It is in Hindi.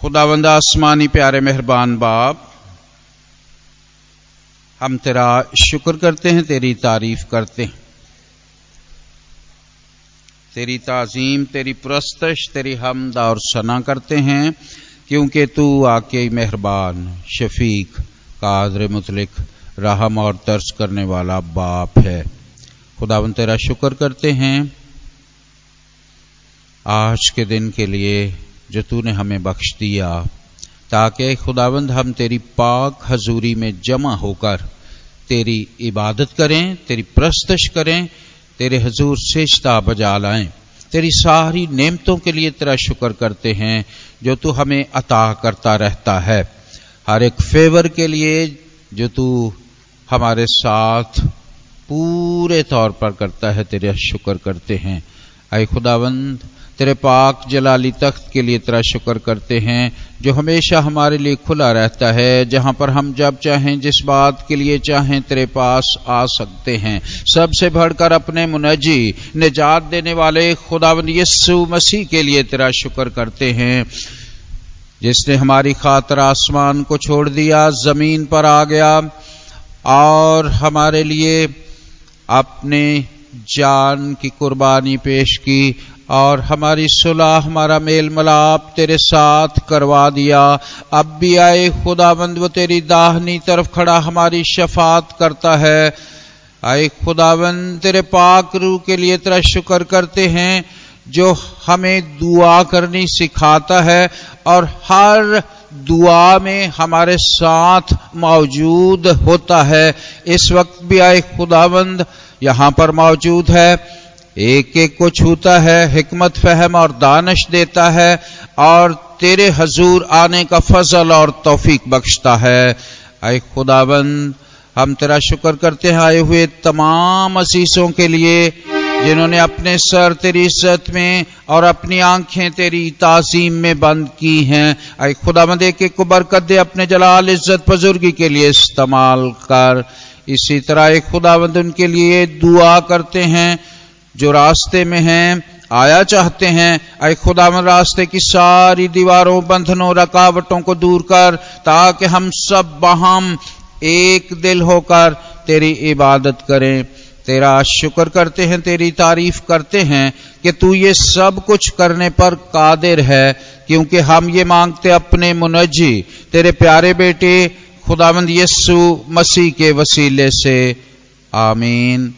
खुदावंद आसमानी प्यारे मेहरबान बाप हम तेरा शुक्र करते हैं, तेरी तारीफ़ करते हैं। तेरी ताजीम, तेरी प्रस्तश, तेरी हमद और सना करते हैं, क्योंकि तू आके मेहरबान, शफीक, कादर मुतलिक, रहम और तर्स करने वाला बाप है। खुदावन तेरा शुक्र करते हैं। आज के दिन के लिए जो तूने हमें बख्श दिया, ताकि खुदावंद हम तेरी पाक हजूरी में जमा होकर तेरी इबादत करें, तेरी प्रस्तश करें, तेरे हजूर सेजता बजा लाएँ। तेरी सारी नेमतों के लिए तेरा शुक्र करते हैं, जो तू हमें अता करता रहता है। हर एक फेवर के लिए जो तू हमारे साथ पूरे तौर पर करता है, तेरा शुक्र करते हैं। आए खुदावंद तेरे पाक जलाली तख्त के लिए तेरा शुक्र करते हैं, जो हमेशा हमारे लिए खुला रहता है, जहाँ पर हम जब चाहें, जिस बात के लिए चाहें, तेरे पास आ सकते हैं। सबसे बढ़कर अपने मुनजी, निजात देने वाले खुदावंद यस्सु मसीह के लिए तेरा शुक्र करते हैं, जिसने हमारी खातर आसमान को छोड़ दिया, ज़मीन पर आ गया, और हमारे लिए अपने जान की कुर्बानी पेश की और हमारी सुलह, हमारा मेल मलाप तेरे साथ करवा दिया। अब भी आए खुदाबंद वो तेरी दाहनी तरफ़ खड़ा हमारी शफात करता है। आए खुदाबंद तेरे पाक रू के लिए तेरा शुक्र करते हैं, जो हमें दुआ करनी सिखाता है और हर दुआ में हमारे साथ मौजूद होता है। इस वक्त भी आए खुदाबंद यहाँ पर मौजूद है। एक एक को छूता है, हिकमत फहम और दानश देता है, और तेरे हजूर आने का फजल और तौफीक बख्शता है। आए खुदाबंद, हम तेरा शुक्र करते हैं आए हुए तमाम असीसों के लिए, जिन्होंने अपने सर तेरी इज़्ज़त में और अपनी आँखें तेरी ताजीम में बंद की हैं। आए खुदाबंद एक एक को बरकत दे अपने जलाल इज़्ज़त बुजुर्गी के लिए इस्तेमाल कर। इसी तरह एक खुदाबंद, उनके लिए दुआ करते हैं जो रास्ते में हैं, आया चाहते हैं अय खुदावन रास्ते की सारी दीवारों, बंधनों, रकावटों को दूर कर, ताकि हम सब बहम एक दिल होकर तेरी इबादत करें। तेरा शुक्र करते हैं, तेरी तारीफ़ करते हैं कि तू ये सब कुछ करने पर कादिर है, क्योंकि हम ये मांगते अपने मुनजी तेरे प्यारे बेटे, खुदावंद यस्सु मसीह के वसीले से। आमीन।